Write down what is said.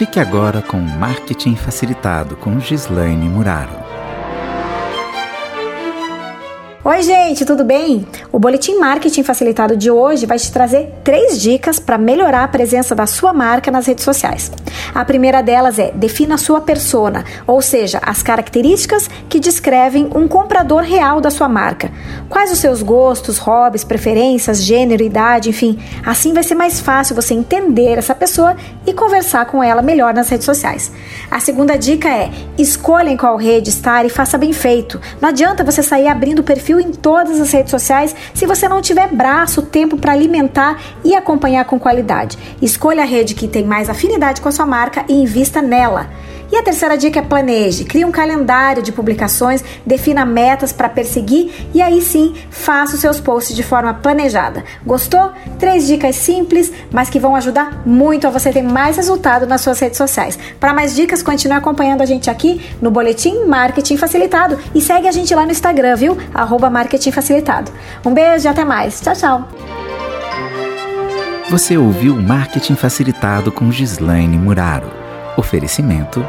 Fique agora com Marketing Facilitado com Gislaine Muraro. Oi, gente, tudo bem? O Boletim Marketing Facilitado de hoje vai te trazer três dicas para melhorar a presença da sua marca nas redes sociais. A primeira delas é defina a sua persona, ou seja, as características que descrevem um comprador real da sua marca. Quais os seus gostos, hobbies, preferências, gênero, idade, enfim. Assim vai ser mais fácil você entender essa pessoa e conversar com ela melhor nas redes sociais. A segunda dica é escolha em qual rede estar e faça bem feito. Não adianta você sair abrindo perfil perfil em todas as redes sociais se você não tiver braço, tempo para alimentar e acompanhar com qualidade. Escolha a rede que tem mais afinidade com a sua marca e invista nela. A terceira dica é planeje, crie um calendário de publicações, defina metas para perseguir e aí sim faça os seus posts de forma planejada. Gostou? Três dicas simples, mas que vão ajudar muito a você ter mais resultado nas suas redes sociais. Para mais dicas, continue acompanhando a gente aqui no Boletim Marketing Facilitado e segue a gente lá no Instagram, viu? Arroba Marketing Facilitado. Um beijo e até mais. Tchau, tchau. Você ouviu Marketing Facilitado com Gislaine Muraro. Oferecimento